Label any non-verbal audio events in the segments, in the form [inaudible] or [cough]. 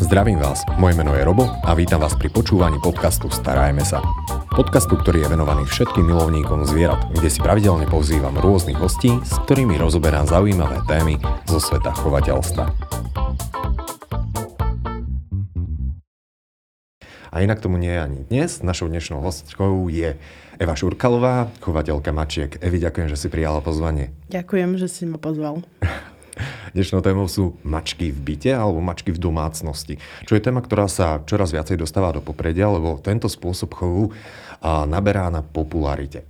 Zdravím vás, moje meno je Robo a vítam vás pri počúvaní podcastu Starajme sa. Podcastu, ktorý je venovaný všetkým milovníkom zvierat, kde si pravidelne pozývam rôznych hostí, s ktorými rozoberám zaujímavé témy zo sveta chovateľstva. A inak tomu nie je ani dnes. Našou dnešnou hostkou je Eva Šurkalová, chovateľka mačiek. Evi, ďakujem, že si prijala pozvanie. Ďakujem, že si ma pozval. [laughs] Dnešnou témou sú mačky v byte alebo mačky v domácnosti. Čo je téma, ktorá sa čoraz viacej dostáva do popredia, lebo tento spôsob chovu naberá na popularite.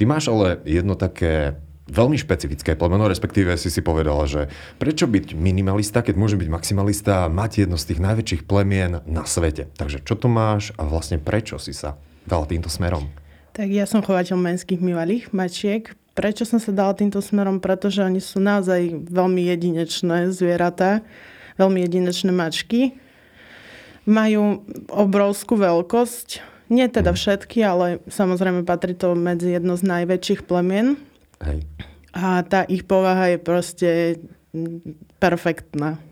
Ty máš ale jedno také veľmi špecifické plemeno, respektíve si si povedala, že prečo byť minimalista, keď môže byť maximalista a mať jedno z tých najväčších plemien na svete. Takže čo to máš a vlastne prečo si sa dala týmto smerom? Tak ja som chovateľ menských mivalých mačiek. Prečo som sa dala týmto smerom? Pretože oni sú naozaj veľmi jedinečné zvieratá, veľmi jedinečné mačky. Majú obrovskú veľkosť, nie teda všetky, ale samozrejme patrí to medzi jedno z najväčších plemien. Hej. A tá ich povaha je proste perfektná.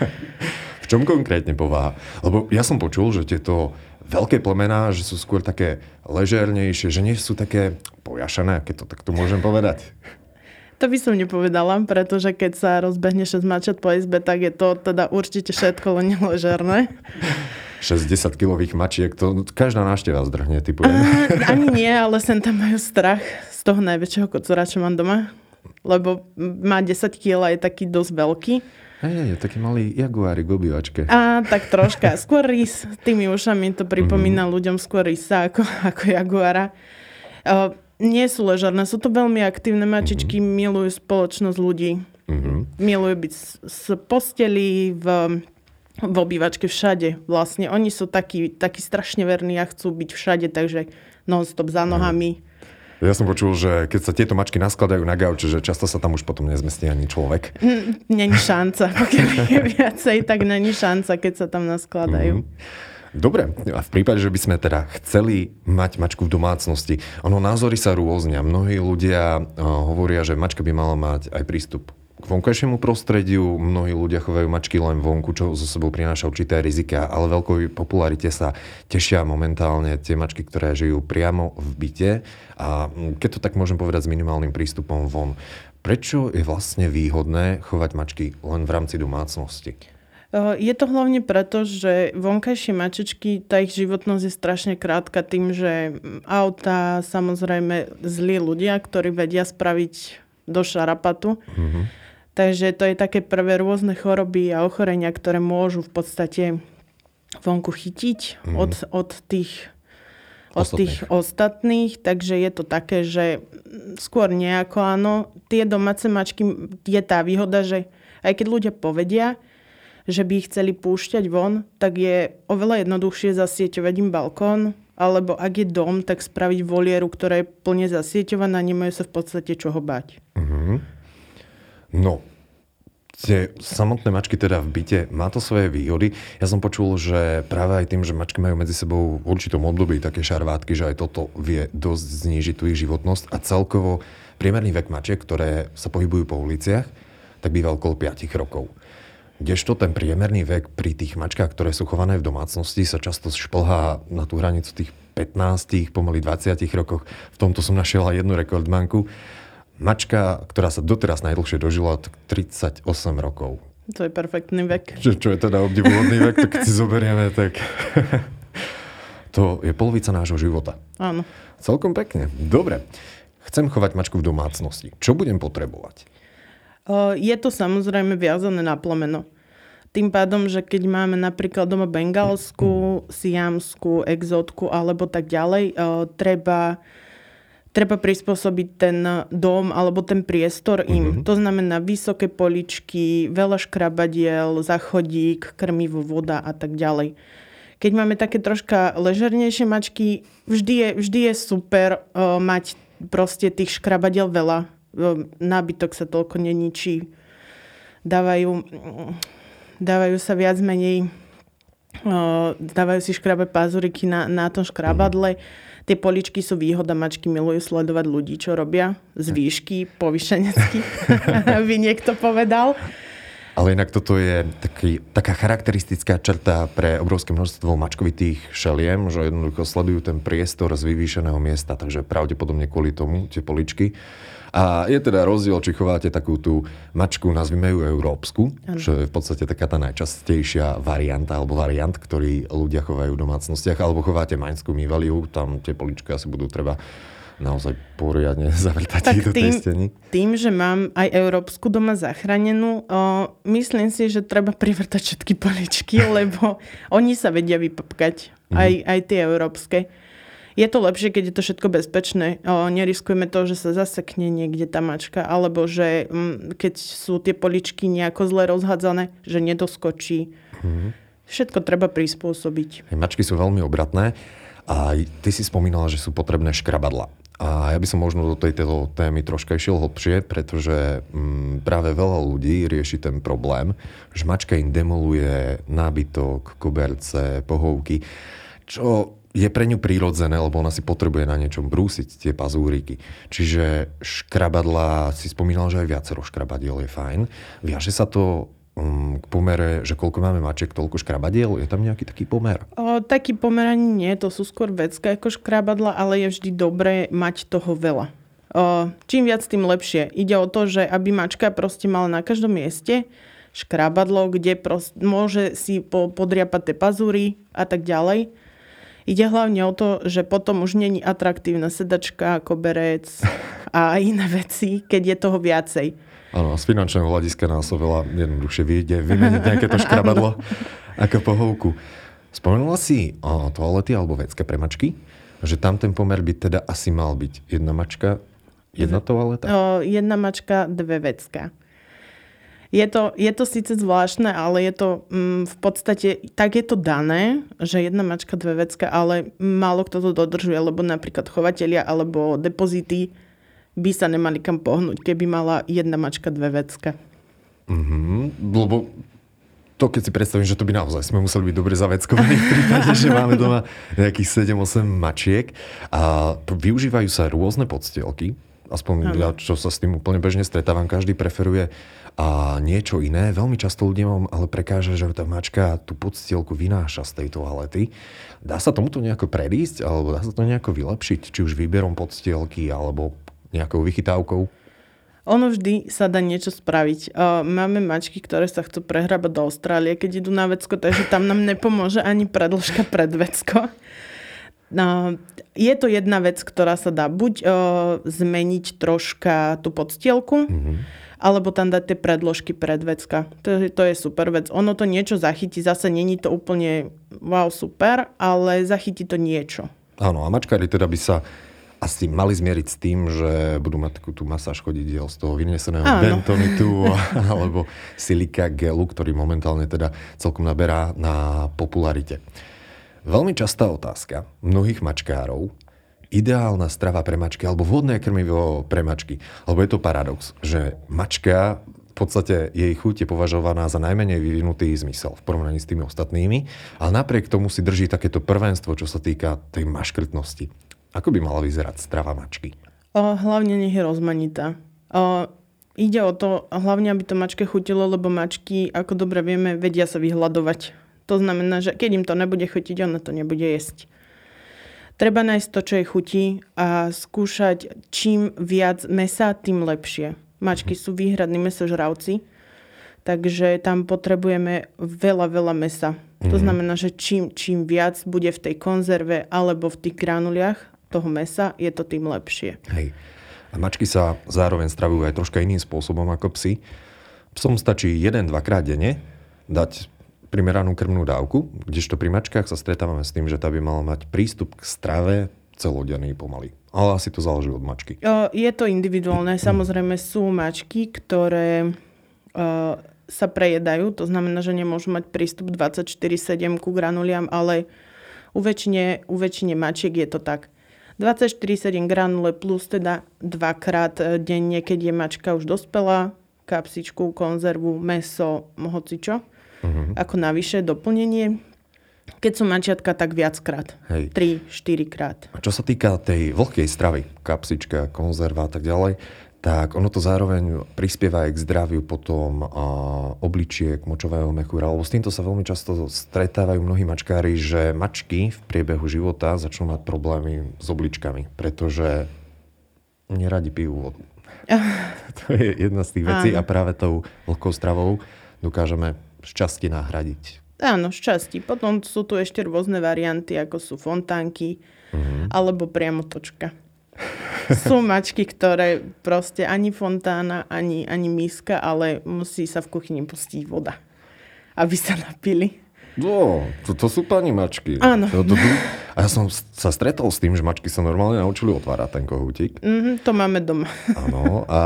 [laughs] v čom konkrétne povaha? Lebo ja som počul, že tieto veľké plemená, že sú skôr také ležernejšie, že nie sú také pojašené, keď to takto môžem povedať. To by som nepovedala, pretože keď sa rozbehne 6 mačat po izbe, tak je to teda určite všetko len neležerné. 60 kilových mačiek, to každá návšteva zdrhne, typujem. ani nie, ale sem tam majú strach z toho najväčšieho kocora, čo mám doma. Lebo má 10 kg a je taký dosť veľký. Hej, taký malý jaguárik v obývačke. A tak troška. Skôr rys. Tými ušami to pripomína mm-hmm. ľuďom skôr rysa ako, [laughs] ako jaguára. Uh, nie sú ležarné, sú to veľmi aktívne mačičky, mm-hmm. milujú spoločnosť ľudí. Mm-hmm. Milujú byť z posteli, v, v obývačke všade. Vlastne oni sú takí, takí strašne verní a chcú byť všade, takže non-stop za nohami. Mm ja som počul, že keď sa tieto mačky naskladajú na gauče, že často sa tam už potom nezmestí ani človek. Není šanca. [laughs] Pokiaľ je viacej, tak není šanca, keď sa tam naskladajú. Mm-hmm. Dobre, a v prípade, že by sme teda chceli mať mačku v domácnosti, ono názory sa rôznia. Mnohí ľudia uh, hovoria, že mačka by mala mať aj prístup k vonkajšiemu prostrediu. Mnohí ľudia chovajú mačky len vonku, čo so sebou prináša určité rizika, ale veľkou popularite sa tešia momentálne tie mačky, ktoré žijú priamo v byte. A keď to tak môžem povedať s minimálnym prístupom von, prečo je vlastne výhodné chovať mačky len v rámci domácnosti? Je to hlavne preto, že vonkajšie mačičky, tá ich životnosť je strašne krátka tým, že auta, samozrejme zlí ľudia, ktorí vedia spraviť do šarapatu. Mm-hmm. Takže to je také prvé rôzne choroby a ochorenia, ktoré môžu v podstate vonku chytiť mm. od, od tých od ostatných. tých ostatných, takže je to také, že skôr nejako áno. Tie domáce mačky je tá výhoda, že aj keď ľudia povedia, že by ich chceli púšťať von, tak je oveľa jednoduchšie zasieťovať im balkón, alebo ak je dom, tak spraviť volieru, ktorá je plne zasieťovaná, nemajú sa v podstate čoho bať. Mm-hmm. No, tie samotné mačky teda v byte, má to svoje výhody. Ja som počul, že práve aj tým, že mačky majú medzi sebou v určitom období také šarvátky, že aj toto vie dosť znížiť tú ich životnosť a celkovo priemerný vek mačiek, ktoré sa pohybujú po uliciach, tak býva okolo 5 rokov. Kdežto ten priemerný vek pri tých mačkách, ktoré sú chované v domácnosti, sa často šplhá na tú hranicu tých 15, pomaly 20 rokoch. V tomto som našiel aj jednu rekordmanku mačka, ktorá sa doteraz najdlhšie dožila, 38 rokov. To je perfektný vek. Čo, čo je teda obdivuhodný vek, to keď si zoberieme, tak to je polovica nášho života. Áno. Celkom pekne. Dobre. Chcem chovať mačku v domácnosti. Čo budem potrebovať? Je to samozrejme viazané na plemeno. Tým pádom, že keď máme napríklad doma bengalskú, siamskú, exotku alebo tak ďalej, treba treba prispôsobiť ten dom alebo ten priestor im. Mm-hmm. To znamená vysoké poličky, veľa škrabadiel, zachodík, krmivo, voda a tak ďalej. Keď máme také troška ležernejšie mačky, vždy je, vždy je super uh, mať proste tých škrabadiel veľa. Uh, nábytok sa toľko neničí. Dávajú, dávajú sa viac menej uh, dávajú si škrabe pázuriky na, na tom škrabadle. Mm-hmm Tie poličky sú výhoda, mačky milujú sledovať ľudí, čo robia z výšky, povyšenecky, [laughs] by niekto povedal. Ale inak toto je taký, taká charakteristická črta pre obrovské množstvo mačkovitých šeliem, že jednoducho sledujú ten priestor z vyvýšeného miesta, takže pravdepodobne kvôli tomu tie poličky. A je teda rozdiel, či chováte takú tú mačku, nazvime ju európsku, ano. čo je v podstate taká tá najčastejšia varianta, alebo variant, ktorý ľudia chovajú v domácnostiach, alebo chováte maňskú mývaliu, tam tie poličky asi budú treba naozaj poriadne [laughs] zavrtať tak do tým, tej steny. Tým, že mám aj európsku doma zachránenú, o, myslím si, že treba privrtať všetky poličky, [laughs] lebo oni sa vedia vypapkať, mm-hmm. aj, aj tie európske. Je to lepšie, keď je to všetko bezpečné. O, neriskujeme to, že sa zasekne niekde tá mačka, alebo že m, mm, keď sú tie poličky nejako zle rozhádzané, že nedoskočí. Mm-hmm. Všetko treba prispôsobiť. Mačky sú veľmi obratné a ty si spomínala, že sú potrebné škrabadla. A ja by som možno do tejto témy troška išiel hlbšie, pretože mm, práve veľa ľudí rieši ten problém, že mačka im demoluje nábytok, koberce, pohovky, čo je pre ňu prírodzené, lebo ona si potrebuje na niečom brúsiť tie pazúriky. Čiže škrabadla, si spomínal, že aj viacero škrabadiel je fajn. Viaže sa to um, k pomere, že koľko máme mačiek, toľko škrabadiel? Je tam nejaký taký pomer? O, taký pomer ani nie, to sú skôr vecka ako škrabadla, ale je vždy dobré mať toho veľa. O, čím viac, tým lepšie. Ide o to, že aby mačka proste mala na každom mieste škrabadlo, kde prost, môže si po, podriapať tie pazúry a tak ďalej. Ide hlavne o to, že potom už není atraktívna sedačka, koberec [laughs] a iné veci, keď je toho viacej. Áno, z finančného hľadiska nás oveľa jednoduchšie vyjde vymeniť nejaké to škrabadlo [laughs] ako pohovku. Spomenula si o, toalety alebo vecké premačky, že tam ten pomer by teda asi mal byť jedna mačka, jedna toaleta? O, jedna mačka, dve vecka. Je to, je to síce zvláštne, ale je to mm, v podstate, tak je to dané, že jedna mačka, dve vecka, ale málo kto to dodržuje, lebo napríklad chovatelia alebo depozity by sa nemali kam pohnúť, keby mala jedna mačka, dve vecka. Mm-hmm, lebo to keď si predstavím, že to by naozaj sme museli byť dobre zaveckovaní v prípade, že [laughs] máme doma nejakých 7-8 mačiek a využívajú sa rôzne podstielky, aspoň ja, čo sa s tým úplne bežne stretávam, každý preferuje a niečo iné. Veľmi často ľuďom ale prekáže, že tá mačka tú podstielku vynáša z tej toalety. Dá sa tomuto nejako predísť, alebo dá sa to nejako vylepšiť, či už výberom podstielky, alebo nejakou vychytávkou? Ono vždy sa dá niečo spraviť. Máme mačky, ktoré sa chcú prehrabať do Austrálie, keď idú na vecko, takže tam nám nepomôže ani predĺžka pred vecko. No, je to jedna vec, ktorá sa dá buď o, zmeniť troška tú podstielku, mm-hmm. alebo tam dať tie predložky pred vecka. To, to je super vec. Ono to niečo zachytí, zase není to úplne wow super, ale zachytí to niečo. Áno, a mačkári teda by sa asi mali zmieriť s tým, že budú mať takú tú masáž chodidiel z toho vyneseného Áno. bentonitu [laughs] alebo silika gelu, ktorý momentálne teda celkom naberá na popularite. Veľmi častá otázka mnohých mačkárov, ideálna strava pre mačky alebo vodné krmivo pre mačky. Lebo je to paradox, že mačka v podstate jej chuť je považovaná za najmenej vyvinutý zmysel v porovnaní s tými ostatnými, ale napriek tomu si drží takéto prvenstvo, čo sa týka tej maškrtnosti. Ako by mala vyzerať strava mačky? O, hlavne nech je rozmanitá. O, ide o to, hlavne aby to mačke chutilo, lebo mačky, ako dobre vieme, vedia sa vyhľadovať. To znamená, že keď im to nebude chutiť, ona to nebude jesť. Treba nájsť to, čo jej chutí a skúšať čím viac mesa, tým lepšie. Mačky sú výhradní mesožravci, takže tam potrebujeme veľa, veľa mesa. To mhm. znamená, že čím, čím viac bude v tej konzerve alebo v tých granuliach, toho mesa, je to tým lepšie. Hej. A mačky sa zároveň stravujú aj troška iným spôsobom ako psy. Psom stačí 1-2 krát denne dať primeranú krmnú dávku, kdežto pri mačkách sa stretávame s tým, že tá by mala mať prístup k strave celodenný pomaly. Ale asi to záleží od mačky. Je to individuálne. Samozrejme sú mačky, ktoré sa prejedajú, to znamená, že nemôžu mať prístup 24-7 ku granuliam, ale u väčšine, u väčšine mačiek je to tak. 24,7 granule plus teda dvakrát e, denne, keď je mačka už dospelá, kapsičku, konzervu, meso, hocičo. Uh-huh. Ako navyše doplnenie. Keď sú mačiatka, tak viackrát. Hej. 3-4 krát. A čo sa týka tej vlhkej stravy, kapsička, konzerva a tak ďalej, tak ono to zároveň prispieva aj k zdraviu potom a, obličiek, močového mechúra, lebo s týmto sa veľmi často stretávajú mnohí mačkári, že mačky v priebehu života začnú mať problémy s obličkami, pretože neradi pijú vodu. [laughs] to je jedna z tých vecí Áno. a práve tou vlhkou stravou dokážeme šťastie nahradiť. Áno, šťastí. Potom sú tu ešte rôzne varianty, ako sú fontánky mm-hmm. alebo priamo točka. Sú mačky, ktoré proste ani fontána, ani, ani miska, ale musí sa v kuchyni pustiť voda, aby sa napili. No, to, to sú pani mačky. Áno. To, to, to, a ja som sa stretol s tým, že mačky sa normálne naučili otvárať ten kohútik. Mm-hmm, to máme doma. Áno, a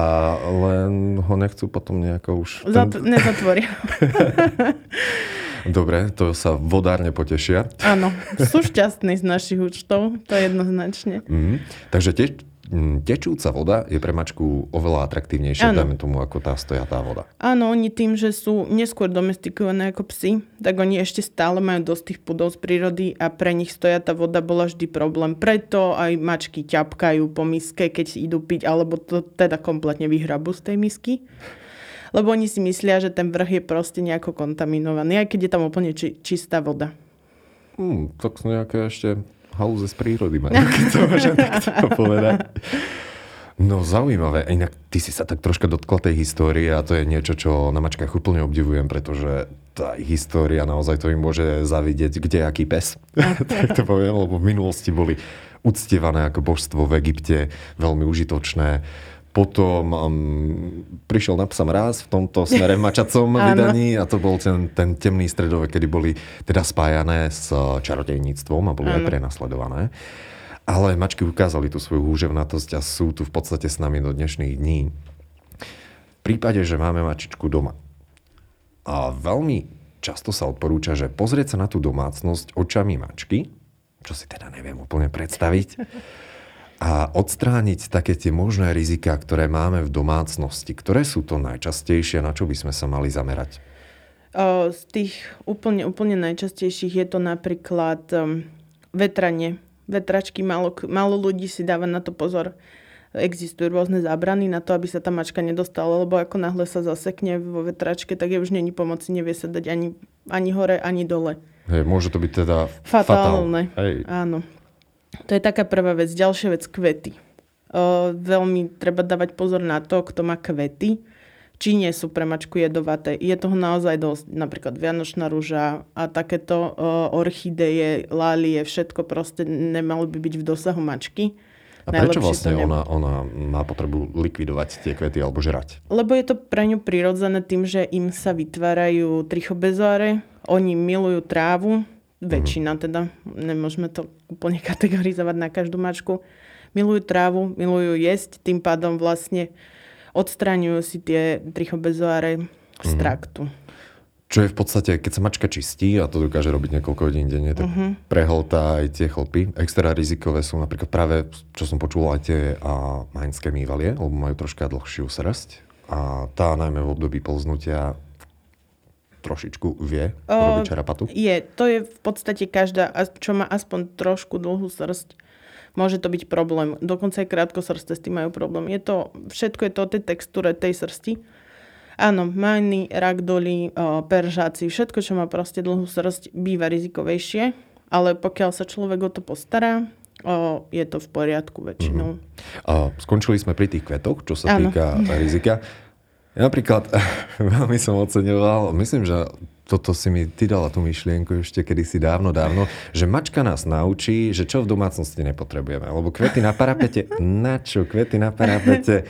len ho nechcú potom nejako už... Zat- ten... Nezatvoria. [laughs] Dobre, to sa vodárne potešia. Áno, [laughs] sú šťastní z našich účtov, to je jednoznačne. Mm, takže tiež tečúca voda je pre mačku oveľa atraktívnejšia, dajme tomu, ako tá stojatá voda. Áno, oni tým, že sú neskôr domestikované ako psy, tak oni ešte stále majú dosť tých pudov z prírody a pre nich stojatá voda bola vždy problém. Preto aj mačky ťapkajú po miske, keď idú piť, alebo to teda kompletne vyhrabu z tej misky. Lebo oni si myslia, že ten vrch je proste nejako kontaminovaný, aj keď je tam úplne či- čistá voda. Hmm, tak nejaké ešte halúze z prírody [laughs] keď to môžem takto povedať. No zaujímavé. Inak ty si sa tak troška dotkla tej histórie a to je niečo, čo na mačkách úplne obdivujem, pretože tá história naozaj to im môže zavidieť kde aký pes. [laughs] tak to poviem, lebo v minulosti boli uctievané ako božstvo v Egypte, veľmi užitočné potom um, prišiel na psa mráz v tomto smere v [laughs] mačacom vydaní a to bol ten, ten temný stredovek, kedy boli teda spájané s čarodejníctvom a boli ano. aj prenasledované. Ale mačky ukázali tú svoju húževnatosť a sú tu v podstate s nami do dnešných dní. V prípade, že máme mačičku doma a veľmi často sa odporúča, že pozrieť sa na tú domácnosť očami mačky, čo si teda neviem úplne predstaviť, [laughs] a odstrániť také tie možné rizika, ktoré máme v domácnosti. Ktoré sú to najčastejšie, na čo by sme sa mali zamerať? Z tých úplne, úplne najčastejších je to napríklad um, vetranie. Vetračky, málo, málo ľudí si dáva na to pozor. Existujú rôzne zábrany na to, aby sa tá mačka nedostala, lebo ako náhle sa zasekne vo vetračke, tak je už není pomoci, nevie sa dať ani, ani hore, ani dole. Hej, môže to byť teda fatálne. Fatál. Hej. Áno. To je taká prvá vec. Ďalšia vec, kvety. O, veľmi treba dávať pozor na to, kto má kvety, či nie sú pre mačku jedovaté. Je toho naozaj dosť. Napríklad vianočná rúža a takéto o, orchideje, lálie, všetko proste nemalo by byť v dosahu mačky. A prečo vlastne ona, ona má potrebu likvidovať tie kvety alebo žrať? Lebo je to pre ňu prirodzené tým, že im sa vytvárajú trichobezoare, oni milujú trávu, väčšina teda, nemôžeme to úplne [laughs] kategorizovať na každú mačku, milujú trávu, milujú jesť, tým pádom vlastne odstraňujú si tie trichobezoáre z mhm. traktu. Čo je v podstate, keď sa mačka čistí, a to dokáže robiť niekoľko hodín denne, tak uh-huh. prehltá aj tie chlpy. Extra rizikové sú napríklad práve, čo som počul, aj tie a, maňské mývalie, lebo majú troška dlhšiu srst. A tá najmä v období polznutia trošičku vie o, robiť čarapatu? Je. To je v podstate každá, čo má aspoň trošku dlhú srst, môže to byť problém. Dokonca aj krátkosrsté s tým majú problém. Je to, všetko je to o tej textúre tej srsti. Áno, majny, ragdoly, peržáci, všetko, čo má proste dlhú srst, býva rizikovejšie, ale pokiaľ sa človek o to postará, o, je to v poriadku väčšinou. Mm-hmm. A skončili sme pri tých kvetoch, čo sa ano. týka rizika. [laughs] Ja napríklad [laughs] veľmi som oceňoval, myslím, že toto si mi ty dala tú myšlienku ešte kedysi dávno, dávno, že mačka nás naučí, že čo v domácnosti nepotrebujeme. Lebo kvety na parapete, [laughs] na čo? Kvety na parapete,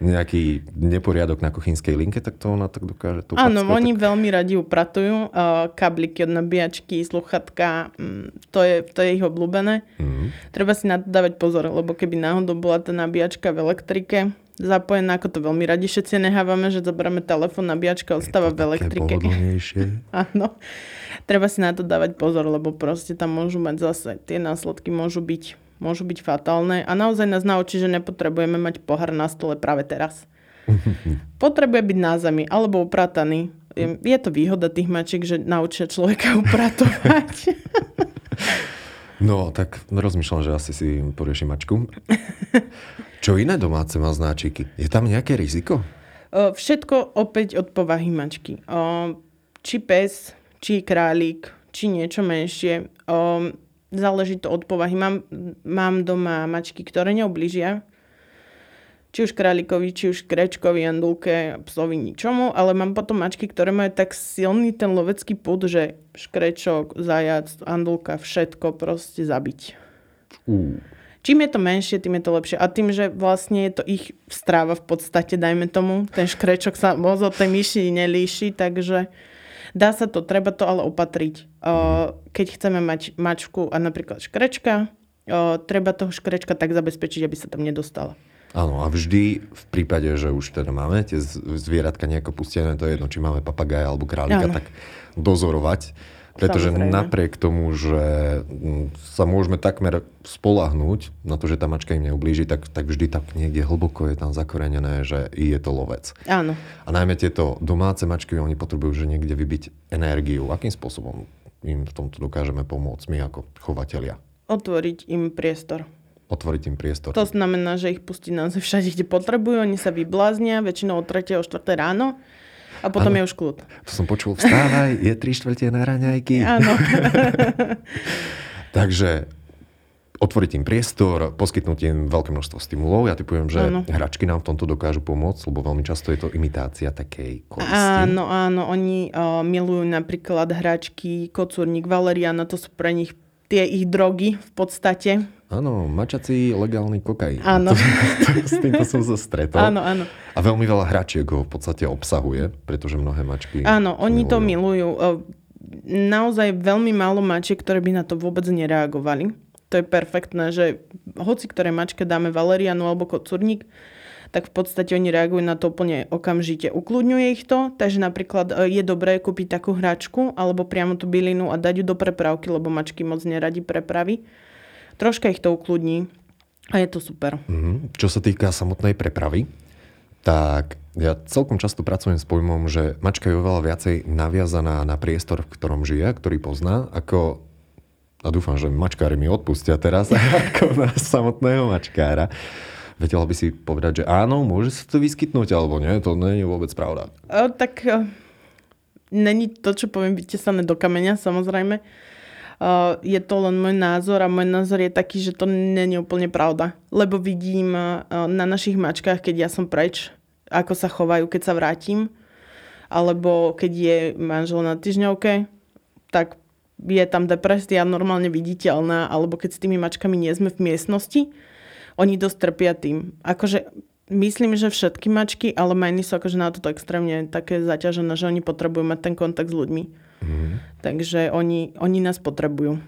nejaký neporiadok na kuchynskej linke, tak to ona tak dokáže. To Áno, packo, oni tak... veľmi radi upratujú. Uh, kabliky od nabíjačky, sluchatka, um, to, je, to je ich obľúbené. Mm. Treba si na to dávať pozor, lebo keby náhodou bola tá nabíjačka v elektrike, zapojená, ako to veľmi radi všetci nehávame, že zoberieme telefón, nabíjačka ostáva v elektrike. [laughs] Áno. Treba si na to dávať pozor, lebo proste tam môžu mať zase, tie následky môžu byť, môžu byť fatálne a naozaj nás naučí, že nepotrebujeme mať pohár na stole práve teraz. [laughs] Potrebuje byť na zemi alebo uprataný. Je, je to výhoda tých mačiek, že naučia človeka [laughs] upratovať. No, tak rozmýšľam, že asi si poriešim mačku. [laughs] Čo iné domáce má znáčiky? Je tam nejaké riziko? Všetko opäť od povahy mačky. Či pes, či králik, či niečo menšie. Záleží to od povahy. Mám, mám doma mačky, ktoré neoblížia. Či už králikovi, či už krečkovi, andulke, psovi, ničomu. Ale mám potom mačky, ktoré majú tak silný ten lovecký put, že škrečok, zajac, andulka, všetko proste zabiť. Uh. Čím je to menšie, tým je to lepšie. A tým, že vlastne je to ich stráva v podstate, dajme tomu, ten škrečok sa moc od tej myši nelíši, takže Dá sa to, treba to ale opatriť. Keď chceme mať mačku a napríklad škrečka, treba toho škrečka tak zabezpečiť, aby sa tam nedostala. Áno, a vždy v prípade, že už teda máme tie zvieratka nejako pustené, to je jedno, či máme papagaja alebo králika, Áno. tak dozorovať pretože Samozrejme. napriek tomu, že sa môžeme takmer spolahnúť na to, že tá mačka im neublíži, tak, tak vždy tak niekde hlboko je tam zakorenené, že je to lovec. Áno. A najmä tieto domáce mačky, oni potrebujú že niekde vybiť energiu. Akým spôsobom im v tomto dokážeme pomôcť my ako chovatelia? Otvoriť im priestor otvoriť im priestor. To znamená, že ich pustiť naozaj všade, kde potrebujú. Oni sa vybláznia väčšinou o 3. o 4. ráno a potom ano, je už kľud. To som počul, vstávaj, je tri štvrte na raňajky. [laughs] Áno. [laughs] Takže otvoriť im priestor, poskytnúť im veľké množstvo stimulov. Ja typujem, že áno. hračky nám v tomto dokážu pomôcť, lebo veľmi často je to imitácia takej koristi. Áno, áno. Oni uh, milujú napríklad hračky, kocúrnik, valeriana, to sú pre nich tie ich drogy v podstate. Áno, mačací legálny kokain. Áno. [laughs] s týmto som sa stretol. Áno, áno. A veľmi veľa hračiek ho v podstate obsahuje, pretože mnohé mačky... Áno, oni milujú. to milujú. Naozaj veľmi málo mačiek, ktoré by na to vôbec nereagovali. To je perfektné, že hoci ktoré mačke dáme valerianu alebo kocúrnik, tak v podstate oni reagujú na to úplne okamžite. Ukludňuje ich to, takže napríklad e, je dobré kúpiť takú hračku alebo priamo tú bylinu a dať ju do prepravky, lebo mačky moc neradi prepravy. Troška ich to ukludní a je to super. Mm-hmm. Čo sa týka samotnej prepravy, tak ja celkom často pracujem s pojmom, že mačka je oveľa viacej naviazaná na priestor, v ktorom žije, ktorý pozná, ako a dúfam, že mačkári mi odpustia teraz, [laughs] ako na samotného mačkára. Vedela by si povedať, že áno, môže sa to vyskytnúť, alebo nie? To nie je vôbec pravda. O, tak není to, čo poviem, vytesané do kameňa, samozrejme. O, je to len môj názor a môj názor je taký, že to není úplne pravda. Lebo vidím o, na našich mačkách, keď ja som preč, ako sa chovajú, keď sa vrátim. Alebo keď je manžel na týždňovke, tak je tam depresia normálne viditeľná, alebo keď s tými mačkami nie sme v miestnosti, oni dosť trpia tým. Akože myslím, že všetky mačky, ale majny sú akože na toto extrémne také zaťažené, že oni potrebujú mať ten kontakt s ľuďmi. Mm. Takže oni, oni nás potrebujú.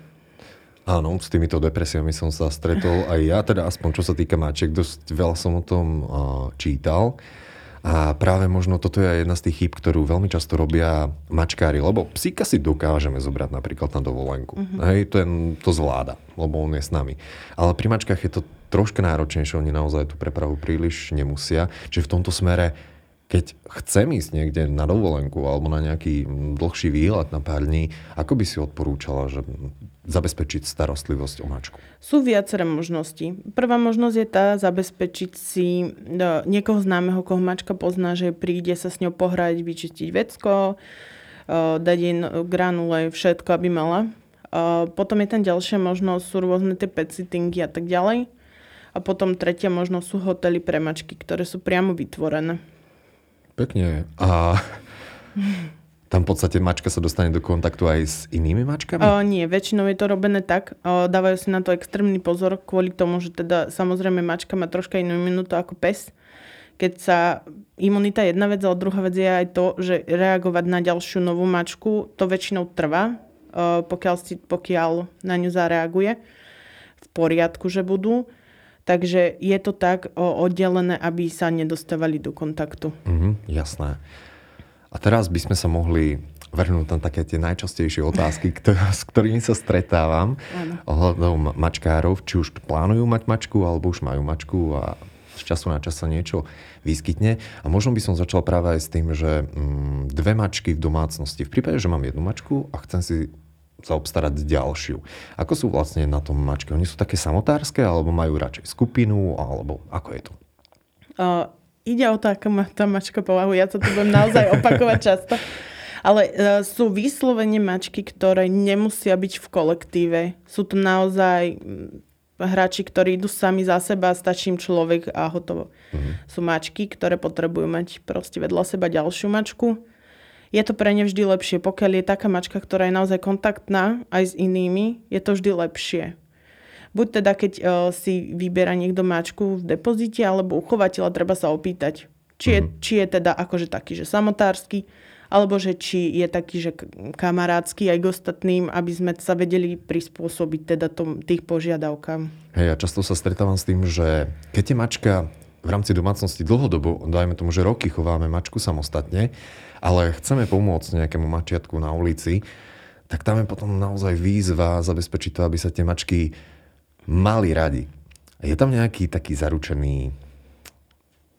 Áno, s týmito depresiami som sa stretol aj ja, teda aspoň čo sa týka mačiek, dosť veľa som o tom uh, čítal. A práve možno toto je jedna z tých chýb, ktorú veľmi často robia mačkári, lebo psíka si dokážeme zobrať napríklad na dovolenku. Uh-huh. Hej, ten to zvláda, lebo on je s nami. Ale pri mačkách je to troška náročnejšie, oni naozaj tú prepravu príliš nemusia. Čiže v tomto smere keď chcem ísť niekde na dovolenku alebo na nejaký dlhší výlet na pár dní, ako by si odporúčala, že zabezpečiť starostlivosť o mačku? Sú viaceré možnosti. Prvá možnosť je tá zabezpečiť si e, niekoho známeho, koho mačka pozná, že príde sa s ňou pohrať, vyčistiť vecko, dať jej granule, všetko, aby mala. Potom je tam ďalšia možnosť, sú rôzne tie pet sittingy a tak ďalej. A potom tretia možnosť sú hotely pre mačky, ktoré sú priamo vytvorené. Pekne. A [laughs] tam v podstate mačka sa dostane do kontaktu aj s inými mačkami? O, nie, väčšinou je to robené tak. O, dávajú si na to extrémny pozor kvôli tomu, že teda samozrejme mačka má troška inú imunitu ako pes. Keď sa imunita je jedna vec, ale druhá vec je aj to, že reagovať na ďalšiu novú mačku, to väčšinou trvá, o, pokiaľ, si, pokiaľ na ňu zareaguje v poriadku, že budú. Takže je to tak oddelené, aby sa nedostávali do kontaktu. Mm, jasné. A teraz by sme sa mohli vrhnúť na také tie najčastejšie otázky, ktor- s ktorými sa stretávam ohľadom mačkárov, či už plánujú mať mačku, alebo už majú mačku a z času na čas sa niečo vyskytne. A možno by som začal práve aj s tým, že mm, dve mačky v domácnosti. V prípade, že mám jednu mačku a chcem si zaobstarať ďalšiu. Ako sú vlastne na tom mačky? Oni sú také samotárske, alebo majú radšej skupinu, alebo ako je to? Uh, ide o to, ako má tá mačka povahu. Ja to tu budem naozaj opakovať často. Ale uh, sú vyslovene mačky, ktoré nemusia byť v kolektíve. Sú to naozaj hráči, ktorí idú sami za seba, stačí im človek a hotovo. Mm-hmm. Sú mačky, ktoré potrebujú mať proste vedľa seba ďalšiu mačku. Je to pre ne vždy lepšie. Pokiaľ je taká mačka, ktorá je naozaj kontaktná aj s inými, je to vždy lepšie. Buď teda, keď uh, si vybiera niekto mačku v depozite, alebo uchovateľa, treba sa opýtať, či je, mm-hmm. či je teda akože taký, že samotársky, alebo že či je taký, že kamarádsky aj k ostatným, aby sme sa vedeli prispôsobiť teda tom, tých požiadavkám. Hej, ja často sa stretávam s tým, že keď je mačka v rámci domácnosti dlhodobo, dajme tomu, že roky chováme mačku samostatne, ale chceme pomôcť nejakému mačiatku na ulici, tak tam je potom naozaj výzva zabezpečiť to, aby sa tie mačky mali radi. Je tam nejaký taký zaručený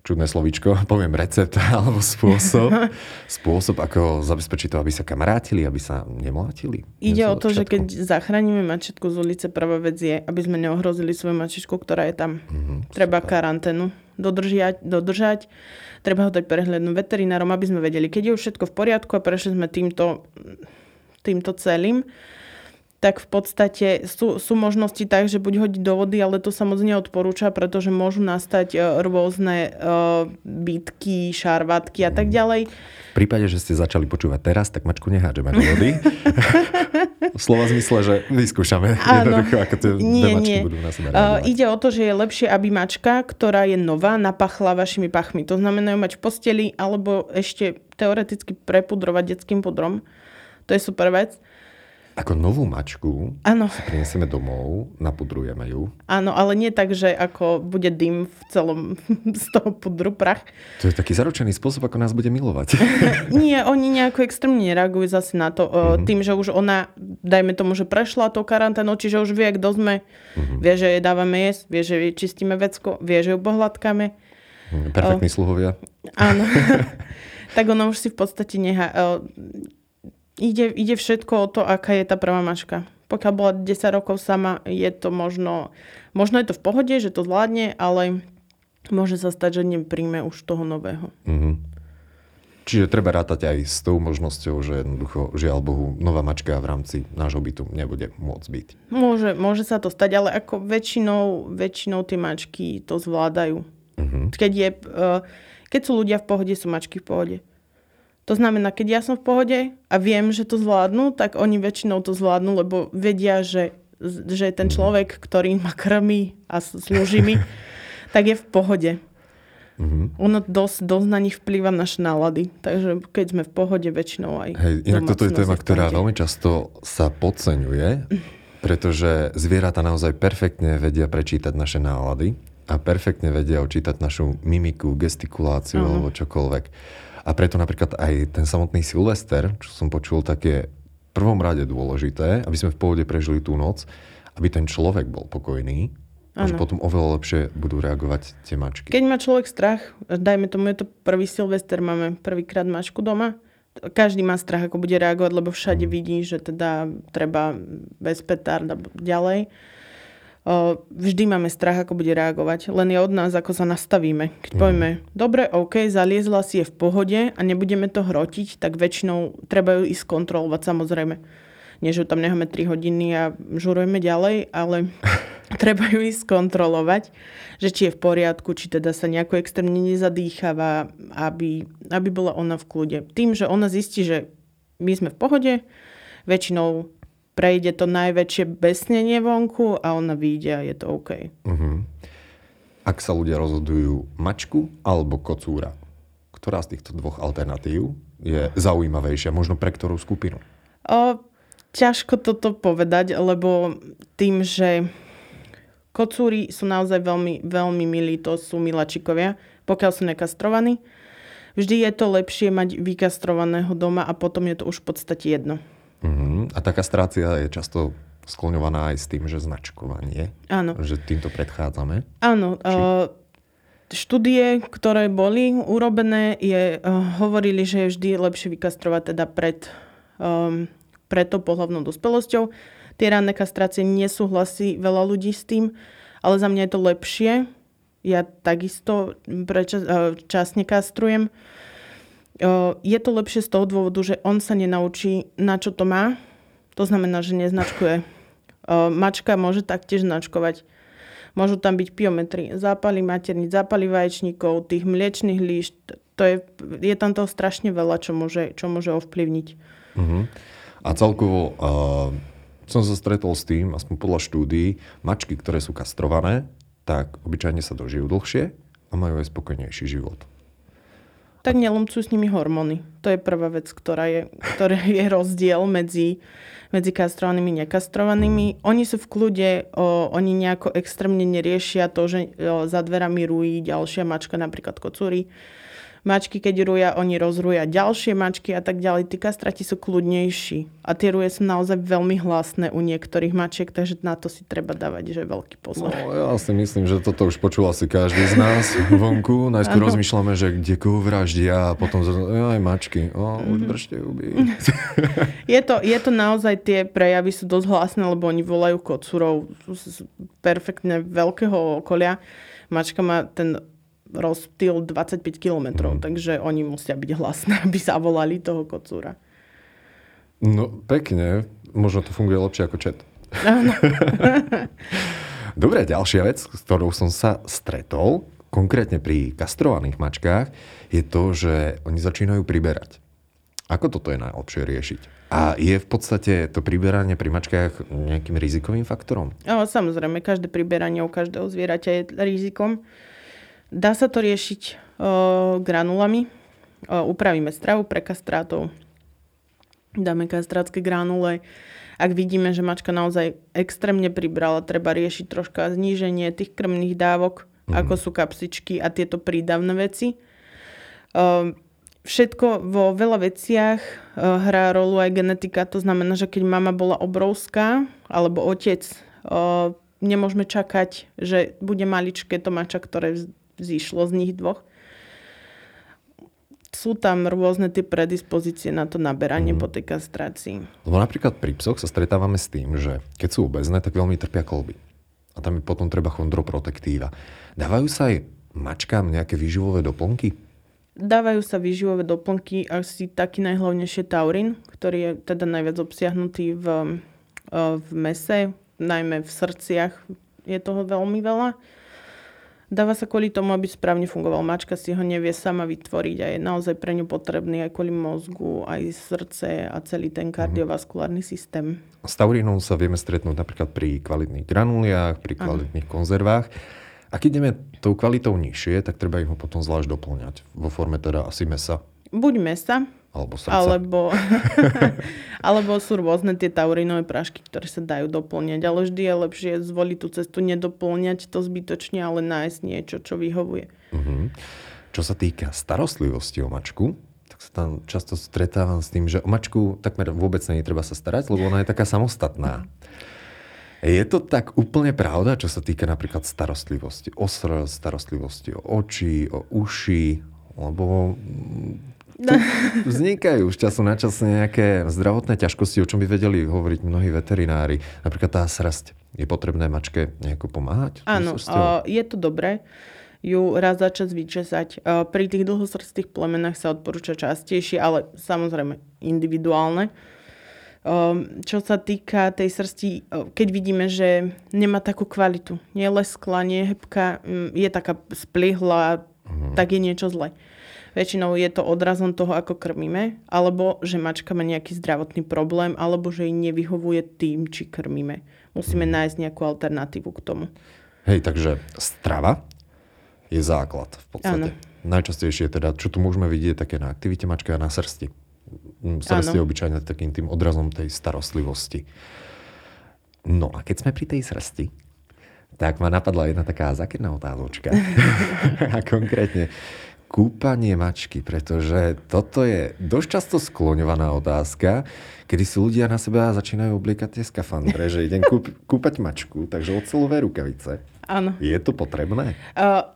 čudné slovíčko, [laughs] poviem recept [laughs] alebo spôsob, [laughs] spôsob, ako zabezpečiť to, aby sa kamarátili, aby sa nemlátili. Ide o to, že keď zachránime mačetku z ulice, prvá vec je, aby sme neohrozili svoju mačičku, ktorá je tam. Mm-hmm, Treba super. karanténu dodržiať, dodržať. Treba ho dať prehľadnúť veterinárom, aby sme vedeli, keď je už všetko v poriadku a prešli sme týmto, týmto celým, tak v podstate sú, sú možnosti tak, že buď hodiť do vody, ale to sa moc neodporúča, pretože môžu nastať e, rôzne uh, bitky, šarvátky a tak ďalej. V prípade, že ste začali počúvať teraz, tak mačku nehádžeme do vody. [laughs] Slova zmysle, že vyskúšame jednoducho, ako tie nie, nie. budú uh, Ide o to, že je lepšie, aby mačka, ktorá je nová, napachla vašimi pachmi. To znamená ju mať v posteli, alebo ešte teoreticky prepudrovať detským pudrom. To je super vec. Ako novú mačku ano. si prinesieme domov, napudrujeme ju. Áno, ale nie tak, že ako bude dym v celom [laughs] z toho pudru prach. To je taký zaručený spôsob, ako nás bude milovať. [laughs] nie, oni nejako extrémne nereagujú zase na to. Mm-hmm. Tým, že už ona, dajme tomu, že prešla to karanténou, čiže už vie, kto sme. Mm-hmm. Vie, že jej dávame jesť, vie, že jej čistíme vecko, vie, že ju pohľadkáme. Mm, perfektní o, sluhovia. Áno. [laughs] tak ona už si v podstate nechá ide, ide všetko o to, aká je tá prvá mačka. Pokiaľ bola 10 rokov sama, je to možno, možno je to v pohode, že to zvládne, ale môže sa stať, že nepríjme už toho nového. Mm-hmm. Čiže treba rátať aj s tou možnosťou, že jednoducho, žiaľ Bohu, nová mačka v rámci nášho bytu nebude môcť byť. Môže, môže sa to stať, ale ako väčšinou, väčšinou tie mačky to zvládajú. Mm-hmm. Keď, je, eh, keď sú ľudia v pohode, sú mačky v pohode. To znamená, keď ja som v pohode a viem, že to zvládnu, tak oni väčšinou to zvládnu, lebo vedia, že, že ten človek, ktorý ma krmí a slúži mi, [laughs] tak je v pohode. Mm-hmm. Ono dosť, dosť na nich vplýva naše nálady. Takže keď sme v pohode, väčšinou aj... Hej, inak toto je téma, ktorá veľmi často sa podceňuje, pretože zvieratá naozaj perfektne vedia prečítať naše nálady a perfektne vedia očítať našu mimiku, gestikuláciu uh-huh. alebo čokoľvek. A preto napríklad aj ten samotný Silvester, čo som počul, tak je v prvom rade dôležité, aby sme v pohode prežili tú noc, aby ten človek bol pokojný, a že potom oveľa lepšie budú reagovať tie mačky. Keď má človek strach, dajme tomu, je to prvý Silvester, máme prvýkrát mačku doma, každý má strach, ako bude reagovať, lebo všade mm. vidí, že teda treba bez petard a ďalej vždy máme strach, ako bude reagovať. Len je od nás, ako sa nastavíme. Keď mm. povieme, dobre, OK, zaliezla si je v pohode a nebudeme to hrotiť, tak väčšinou treba ju ísť kontrolovať samozrejme. Nie, že tam necháme 3 hodiny a žurujeme ďalej, ale [laughs] treba ju ísť kontrolovať, že či je v poriadku, či teda sa nejako extrémne nezadýcháva, aby, aby bola ona v kľude. Tým, že ona zistí, že my sme v pohode, väčšinou prejde to najväčšie besnenie vonku a ona vyjde a je to OK. Uh-huh. Ak sa ľudia rozhodujú mačku alebo kocúra, ktorá z týchto dvoch alternatív je zaujímavejšia, možno pre ktorú skupinu? O, ťažko toto povedať, lebo tým, že kocúry sú naozaj veľmi, veľmi milí, to sú milačikovia, pokiaľ sú nekastrovaní. Vždy je to lepšie mať vykastrovaného doma a potom je to už v podstate jedno. Uh-huh. A tá kastrácia je často skloňovaná aj s tým, že značkovanie. Áno. Že týmto predchádzame. Áno. Či... Uh, štúdie, ktoré boli urobené, je, uh, hovorili, že je vždy lepšie vykastrovať teda pred, um, pred tou pohľavnou dospelosťou. Tie ranné kastrácie nesúhlasí veľa ľudí s tým, ale za mňa je to lepšie. Ja takisto prečas, e, časne kastrujem. Je to lepšie z toho dôvodu, že on sa nenaučí, na čo to má. To znamená, že neznačkuje. Mačka môže taktiež značkovať. Môžu tam byť piometry, zápaly materníc, zápaly vaječníkov, tých mliečných líšt. To je, je tam toho strašne veľa, čo môže, čo môže ovplyvniť. Uh-huh. A celkovo uh, som sa stretol s tým, aspoň podľa štúdií, mačky, ktoré sú kastrované, tak obyčajne sa dožijú dlhšie a majú aj spokojnejší život. Tak nelomcujú s nimi hormóny. To je prvá vec, ktorá je, ktorá je rozdiel medzi, medzi kastrovanými a nekastrovanými. Oni sú v kľude, o, oni nejako extrémne neriešia to, že o, za dverami rújí ďalšia mačka, napríklad kocúry Mačky, keď ruja, oni rozruja ďalšie mačky a tak ďalej. Tí kastrati sú kľudnejší. A tie ruje sú naozaj veľmi hlasné u niektorých mačiek, takže na to si treba dávať, že veľký pozor. No, ja si myslím, že toto už počul asi každý z nás [laughs] vonku. Najskôr rozmýšľame, že kde koho vraždia a potom aj mačky. O, mm-hmm. držte [laughs] je, to, je to naozaj, tie prejavy sú dosť hlasné, lebo oni volajú kocúrov z perfektne veľkého okolia. Mačka má ten rozptýl 25 km, mm. takže oni musia byť hlasné, [laughs] aby zavolali toho kocúra. No pekne, možno to funguje lepšie ako. Áno. [laughs] Dobre, ďalšia vec, s ktorou som sa stretol, konkrétne pri kastrovaných mačkách, je to, že oni začínajú priberať. Ako toto je najlepšie riešiť? A je v podstate to priberanie pri mačkách nejakým rizikovým faktorom? O, samozrejme, každé priberanie u každého zvieraťa je rizikom. Dá sa to riešiť granulami. Upravíme stravu pre kastrátov. Dáme kastrátske granule. Ak vidíme, že mačka naozaj extrémne pribrala, treba riešiť troška zníženie tých krmných dávok, mm. ako sú kapsičky a tieto prídavné veci. Všetko vo veľa veciach hrá rolu aj genetika. To znamená, že keď mama bola obrovská, alebo otec, nemôžeme čakať, že bude maličké to mača, ktoré zišlo z nich dvoch. Sú tam rôzne tie predispozície na to naberanie mm. po tej kastrácii. Lebo napríklad pri psoch sa stretávame s tým, že keď sú obezné, tak veľmi trpia kolby. A tam je potom treba chondroprotektíva. Dávajú sa aj mačkám nejaké výživové doplnky? Dávajú sa výživové doplnky, asi taký najhlavnejšie taurín, ktorý je teda najviac obsiahnutý v, v mese, najmä v srdciach je toho veľmi veľa. Dáva sa kvôli tomu, aby správne fungoval. Mačka si ho nevie sama vytvoriť a je naozaj pre ňu potrebný aj kvôli mozgu, aj srdce a celý ten mhm. kardiovaskulárny systém. S taurínom sa vieme stretnúť napríklad pri kvalitných granuliách, pri kvalitných ano. konzervách. A keď ideme tou kvalitou nižšie, tak treba ich ho potom zvlášť doplňať. Vo forme teda asi mesa. Buď mesa, alebo srdca. Alebo, [laughs] alebo sú rôzne tie taurinové prášky, ktoré sa dajú doplňať. Ale vždy je lepšie zvoliť tú cestu, nedoplňať to zbytočne, ale nájsť niečo, čo vyhovuje. Uh-huh. Čo sa týka starostlivosti o mačku, tak sa tam často stretávam s tým, že o mačku takmer vôbec nie treba sa starať, lebo ona je taká samostatná. Je to tak úplne pravda, čo sa týka napríklad starostlivosti o srdc, starostlivosti o oči, o uši, lebo No. [laughs] vznikajú už času na čas nejaké zdravotné ťažkosti, o čom by vedeli hovoriť mnohí veterinári. Napríklad tá srasť. Je potrebné mačke nejako pomáhať? Áno, je to dobré ju raz za čas vyčesať. Pri tých dlhosrstých plemenách sa odporúča častejšie, ale samozrejme individuálne. Čo sa týka tej srsti, keď vidíme, že nemá takú kvalitu, nie je lesklá, nie je hebká, je taká splihla, uh-huh. tak je niečo zle. Väčšinou je to odrazom toho, ako krmíme, alebo že mačka má nejaký zdravotný problém, alebo že jej nevyhovuje tým, či krmíme. Musíme nájsť nejakú alternatívu k tomu. Hej, takže strava je základ v podstate. Áno. Najčastejšie teda, čo tu môžeme vidieť, také na aktivite mačka a na srsti. Mm, srst je obyčajne takým tým odrazom tej starostlivosti. No a keď sme pri tej srsti, tak ma napadla jedna taká zakerná otázočka. [laughs] [laughs] a konkrétne, kúpanie mačky, pretože toto je dosť často skloňovaná otázka, kedy si ľudia na seba začínajú obliekať tie skafandre, že idem kúp, [laughs] kúpať mačku, takže ocelové rukavice. Áno. Je to potrebné? Uh,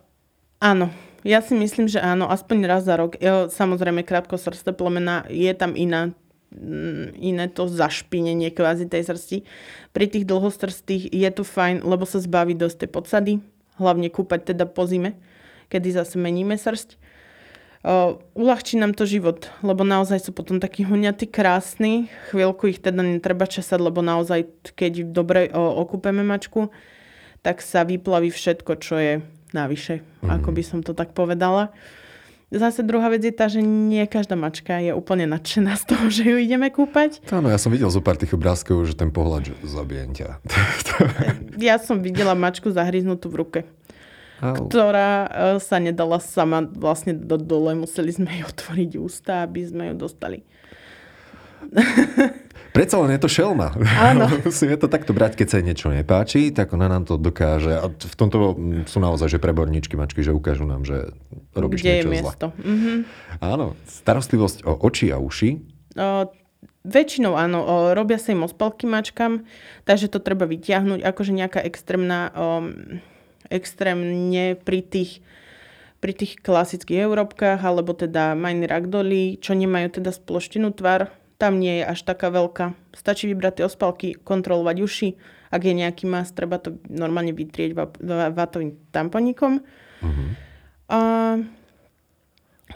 áno. Ja si myslím, že áno, aspoň raz za rok. Jo, samozrejme, krátko srsté plemena je tam iná mm, iné to zašpinenie kvázi tej srsti. Pri tých dlhostrstých je to fajn, lebo sa zbaví dosť tej podsady, hlavne kúpať teda po zime, kedy zase meníme srst. Uh, uľahčí nám to život, lebo naozaj sú potom takí huňatí, krásni. Chvíľku ich teda netreba česať, lebo naozaj, keď dobre uh, okúpeme mačku, tak sa vyplaví všetko, čo je navyše, mm. ako by som to tak povedala. Zase druhá vec je tá, že nie každá mačka je úplne nadšená z toho, [laughs] že ju ideme kúpať. Áno, ja som videl zo pár tých obrázkov, že ten pohľad, že zabijem ťa. [laughs] ja som videla mačku zahryznutú v ruke. Au. ktorá e, sa nedala sama vlastne do dole. Museli sme jej otvoriť ústa, aby sme ju dostali. [laughs] Predsa len je to šelma. Áno. [laughs] Musíme to takto brať, keď sa niečo nepáči, tak ona nám to dokáže. A v tomto sú naozaj, že preborníčky mačky, že ukážu nám, že robíš Kde niečo je miesto. Mm-hmm. Áno. Starostlivosť o oči a uši. O, väčšinou áno. O, robia sa im ospalky mačkám, takže to treba vytiahnuť. Akože nejaká extrémna, o, extrémne pri tých pri tých klasických európkach, alebo teda Mine Ragdolly, čo nemajú teda sploštenú tvar, tam nie je až taká veľká. Stačí vybrať tie ospalky, kontrolovať uši. Ak je nejaký mas, treba to normálne vytrieť vátovým tamponíkom. Uh-huh. A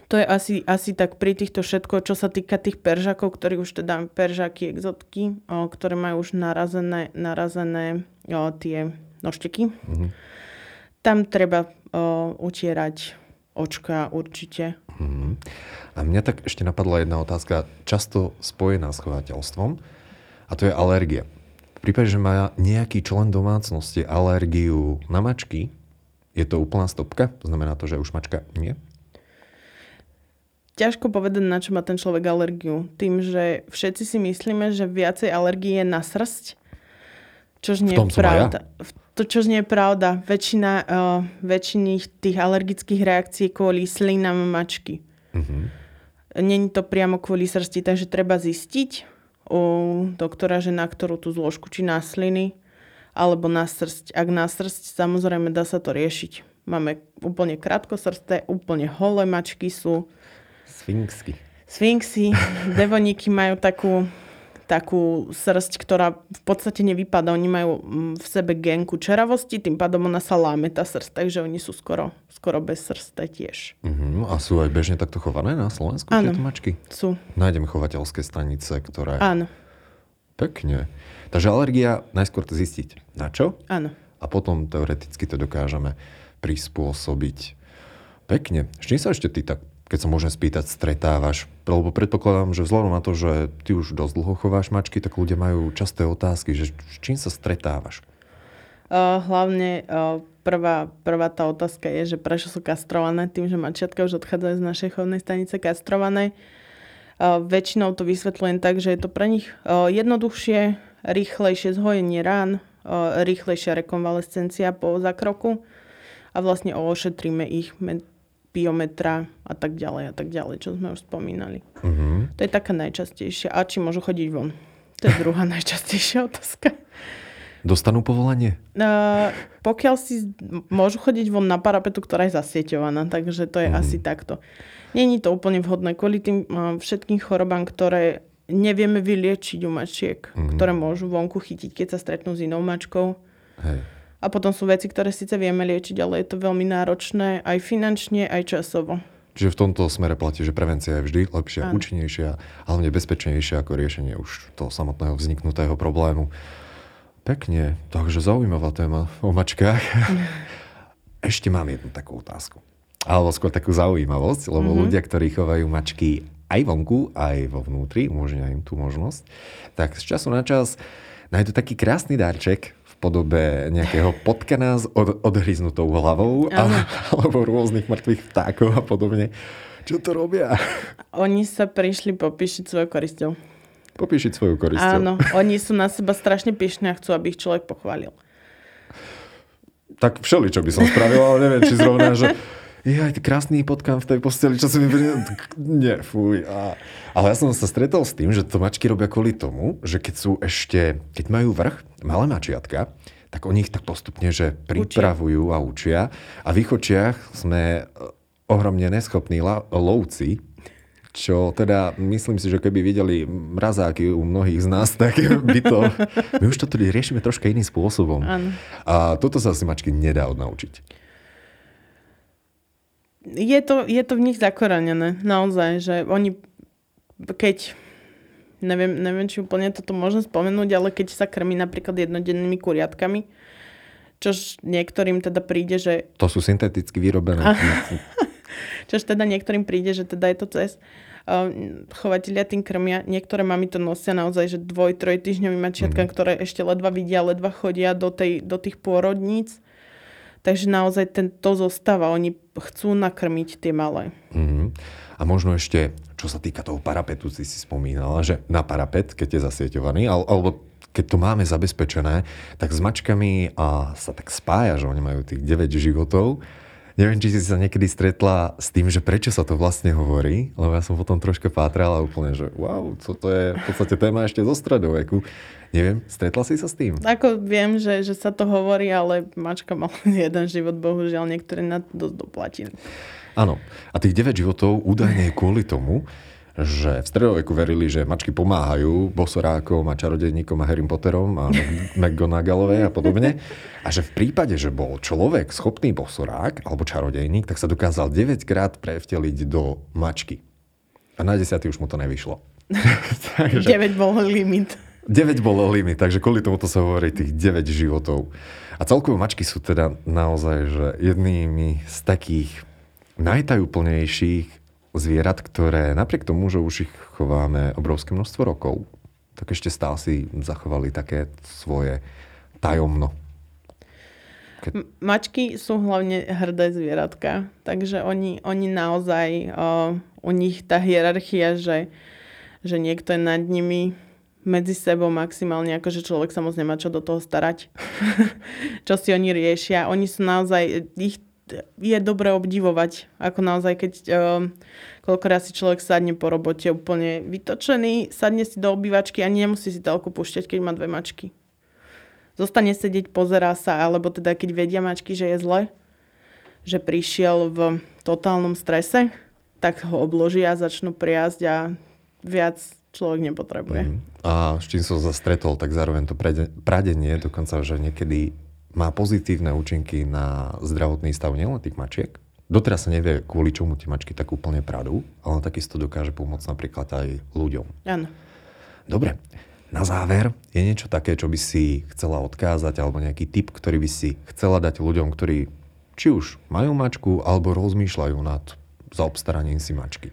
to je asi, asi tak pri týchto všetko, čo sa týka tých peržakov, ktorí už teda peržaky, exotky, o, ktoré majú už narazené, narazené o, tie nožteky. Uh-huh. Tam treba o, utierať očka určite. Uh-huh. A mňa tak ešte napadla jedna otázka, často spojená s chovateľstvom, a to je alergia. V prípade, že má nejaký člen domácnosti alergiu na mačky, je to úplná stopka? Znamená to, že už mačka nie? Ťažko povedať, na čo má ten človek alergiu. Tým, že všetci si myslíme, že viacej alergie je na srst, čož nie je pravda. Ja. To, čo nie je pravda. Väčšina, uh, väčšiny tých alergických reakcií kvôli slinám mačky. Uh-huh. Není to priamo kvôli srsti, takže treba zistiť u doktora, že na ktorú tú zložku, či na sliny, alebo na srst. Ak na srst, samozrejme dá sa to riešiť. Máme úplne krátkosrsté, úplne holé mačky sú. Sfinxky. Sfinxy, [laughs] devoníky majú takú takú srst, ktorá v podstate nevypadá. Oni majú mm, v sebe genku čeravosti, tým pádom ona sa láme tá srst, takže oni sú skoro, skoro bez srste tiež. Uh-huh. A sú aj bežne takto chované na Slovensku Áno, tieto mačky? sú. Nájdeme chovateľské stanice, ktoré... Áno. Pekne. Takže alergia najskôr to zistiť na čo? Áno. A potom teoreticky to dokážeme prispôsobiť. Pekne. S čím sa ešte ty tak keď sa môžem spýtať, stretávaš? Lebo predpokladám, že vzhľadom na to, že ty už dosť dlho chováš mačky, tak ľudia majú časté otázky, že s čím sa stretávaš? Uh, hlavne uh, prvá, prvá tá otázka je, že prečo sú kastrované, tým, že mačiatka už odchádzajú z našej chovnej stanice kastrované. Uh, väčšinou to vysvetľujem tak, že je to pre nich uh, jednoduchšie, rýchlejšie zhojenie rán, uh, rýchlejšia rekonvalescencia po zákroku a vlastne ošetríme ich biometra a tak ďalej a tak ďalej, čo sme už spomínali. Uh-huh. To je taká najčastejšia. A či môžu chodiť von? To je druhá [laughs] najčastejšia otázka. Dostanú povolanie? Uh, pokiaľ si môžu chodiť von na parapetu, ktorá je zasieťovaná, takže to je uh-huh. asi takto. Není to úplne vhodné kvôli tým uh, všetkým chorobám, ktoré nevieme vyliečiť u mačiek, uh-huh. ktoré môžu vonku chytiť, keď sa stretnú s inou mačkou. Hej. A potom sú veci, ktoré síce vieme liečiť, ale je to veľmi náročné aj finančne, aj časovo. Čiže v tomto smere platí, že prevencia je vždy lepšia, Áno. účinnejšia a hlavne bezpečnejšia ako riešenie už toho samotného vzniknutého problému. Pekne, takže zaujímavá téma o mačkách. [laughs] Ešte mám jednu takú otázku. Alebo skôr takú zaujímavosť, lebo mm-hmm. ľudia, ktorí chovajú mačky aj vonku, aj vo vnútri, umožňujú im tú možnosť, tak z času na čas nájdu taký krásny darček podobe nejakého potkana s od, odhryznutou hlavou a, alebo rôznych mŕtvych vtákov a podobne. Čo to robia? Oni sa prišli popíšiť svojou korisťou. Popíšiť svoju korisťou. Áno, oni sú na seba strašne pyšní a chcú, aby ich človek pochválil. Tak všeli, čo by som spravil, ale neviem, či zrovna, že je aj krásny potkám v tej posteli, čo si mi. Nie, fuj. A... Ale ja som sa stretol s tým, že to mačky robia kvôli tomu, že keď sú ešte, keď majú vrch, malé mačiatka, tak oni ich tak postupne, že pripravujú a učia. A v ich očiach sme ohromne neschopní lovci, čo teda myslím si, že keby videli mrazáky u mnohých z nás, tak by to... [laughs] My už to tu riešime troška iným spôsobom. Áno. A toto sa asi mačky nedá odnaučiť. Je to, je to v nich zakorenené, naozaj, že oni, keď, neviem, neviem, či úplne toto môžem spomenúť, ale keď sa krmí napríklad jednodennými kuriatkami, čož niektorým teda príde, že... To sú synteticky vyrobené. [laughs] Čož teda niektorým príde, že teda je to cez chovateľia tým krmia. Niektoré mami to nosia naozaj, že dvoj, troj týždňovým mačiatkám, mm. ktoré ešte ledva vidia, ledva chodia do, tej, do tých pôrodníc. Takže naozaj ten, to zostáva. Oni chcú nakrmiť tie malé. Mm. A možno ešte, čo sa týka toho parapetu, si si spomínala, že na parapet, keď je zasieťovaný, alebo keď to máme zabezpečené, tak s mačkami a sa tak spája, že oni majú tých 9 životov Neviem, či si sa niekedy stretla s tým, že prečo sa to vlastne hovorí, lebo ja som potom troška pátrala úplne, že wow, co to je v podstate téma ešte zo stredoveku. Neviem, stretla si sa s tým? Ako viem, že, že sa to hovorí, ale mačka mal jeden život, bohužiaľ, niektoré na to dosť doplatí. Áno. A tých 9 životov údajne je kvôli tomu, že v stredoveku verili, že mačky pomáhajú bosorákom a čarodejníkom a Harry Potterom a [laughs] McGonagallovej a podobne. A že v prípade, že bol človek schopný bosorák alebo čarodejník, tak sa dokázal 9 krát prevteliť do mačky. A na 10 už mu to nevyšlo. [laughs] takže, 9 bol limit. 9 bolo limit, takže kvôli tomu to sa hovorí tých 9 životov. A celkovo mačky sú teda naozaj že jednými z takých najtajúplnejších zvierat, ktoré napriek tomu, že už ich chováme obrovské množstvo rokov, tak ešte stále si zachovali také svoje tajomno. Keď... Mačky sú hlavne hrdé zvieratka, takže oni, oni naozaj, o, u nich tá hierarchia, že, že niekto je nad nimi medzi sebou maximálne, akože človek sa moc nemá čo do toho starať. [laughs] čo si oni riešia. Oni sú naozaj, ich je dobre obdivovať. Ako naozaj, keď uh, koľkokrát si človek sadne po robote úplne vytočený, sadne si do obývačky a nemusí si telku púšťať, keď má dve mačky. Zostane sedieť, pozerá sa, alebo teda keď vedia mačky, že je zle, že prišiel v totálnom strese, tak ho obložia, začnú priazť a viac človek nepotrebuje. Mm. A s čím som sa stretol, tak zároveň to pradenie, dokonca, že niekedy má pozitívne účinky na zdravotný stav nielen tých mačiek. Doteraz sa nevie, kvôli čomu tie mačky tak úplne pradú, ale takisto dokáže pomôcť napríklad aj ľuďom. Áno. Dobre, na záver je niečo také, čo by si chcela odkázať, alebo nejaký tip, ktorý by si chcela dať ľuďom, ktorí či už majú mačku, alebo rozmýšľajú nad zaobstaraním si mačky.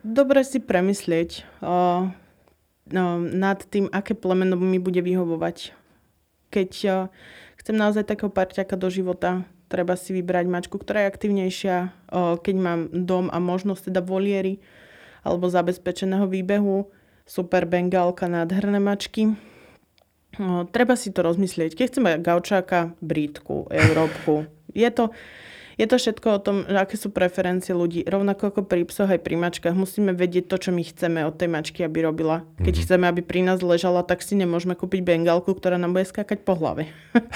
Dobre si premyslieť uh, uh, nad tým, aké plemeno mi bude vyhovovať. Keď uh, chcem naozaj takého parťaka do života, treba si vybrať mačku, ktorá je aktivnejšia, keď mám dom a možnosť teda voliery alebo zabezpečeného výbehu, super bengálka, nádherné mačky. Treba si to rozmyslieť. Keď chcem mať gaučáka, brítku, európku, je to, je to všetko o tom, aké sú preferencie ľudí. Rovnako ako pri psoch aj pri mačkách. Musíme vedieť to, čo my chceme od tej mačky, aby robila. Keď mm-hmm. chceme, aby pri nás ležala, tak si nemôžeme kúpiť bengálku, ktorá nám bude skákať po hlave. [laughs]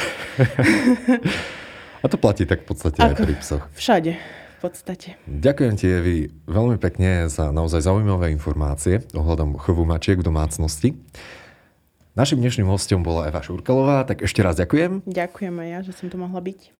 A to platí tak v podstate ako aj pri psoch. Všade v podstate. Ďakujem ti, Evi, veľmi pekne za naozaj zaujímavé informácie ohľadom chovu mačiek v domácnosti. Našim dnešným hostom bola Eva Šurkalová, tak ešte raz ďakujem. Ďakujem aj ja, že som tu mohla byť.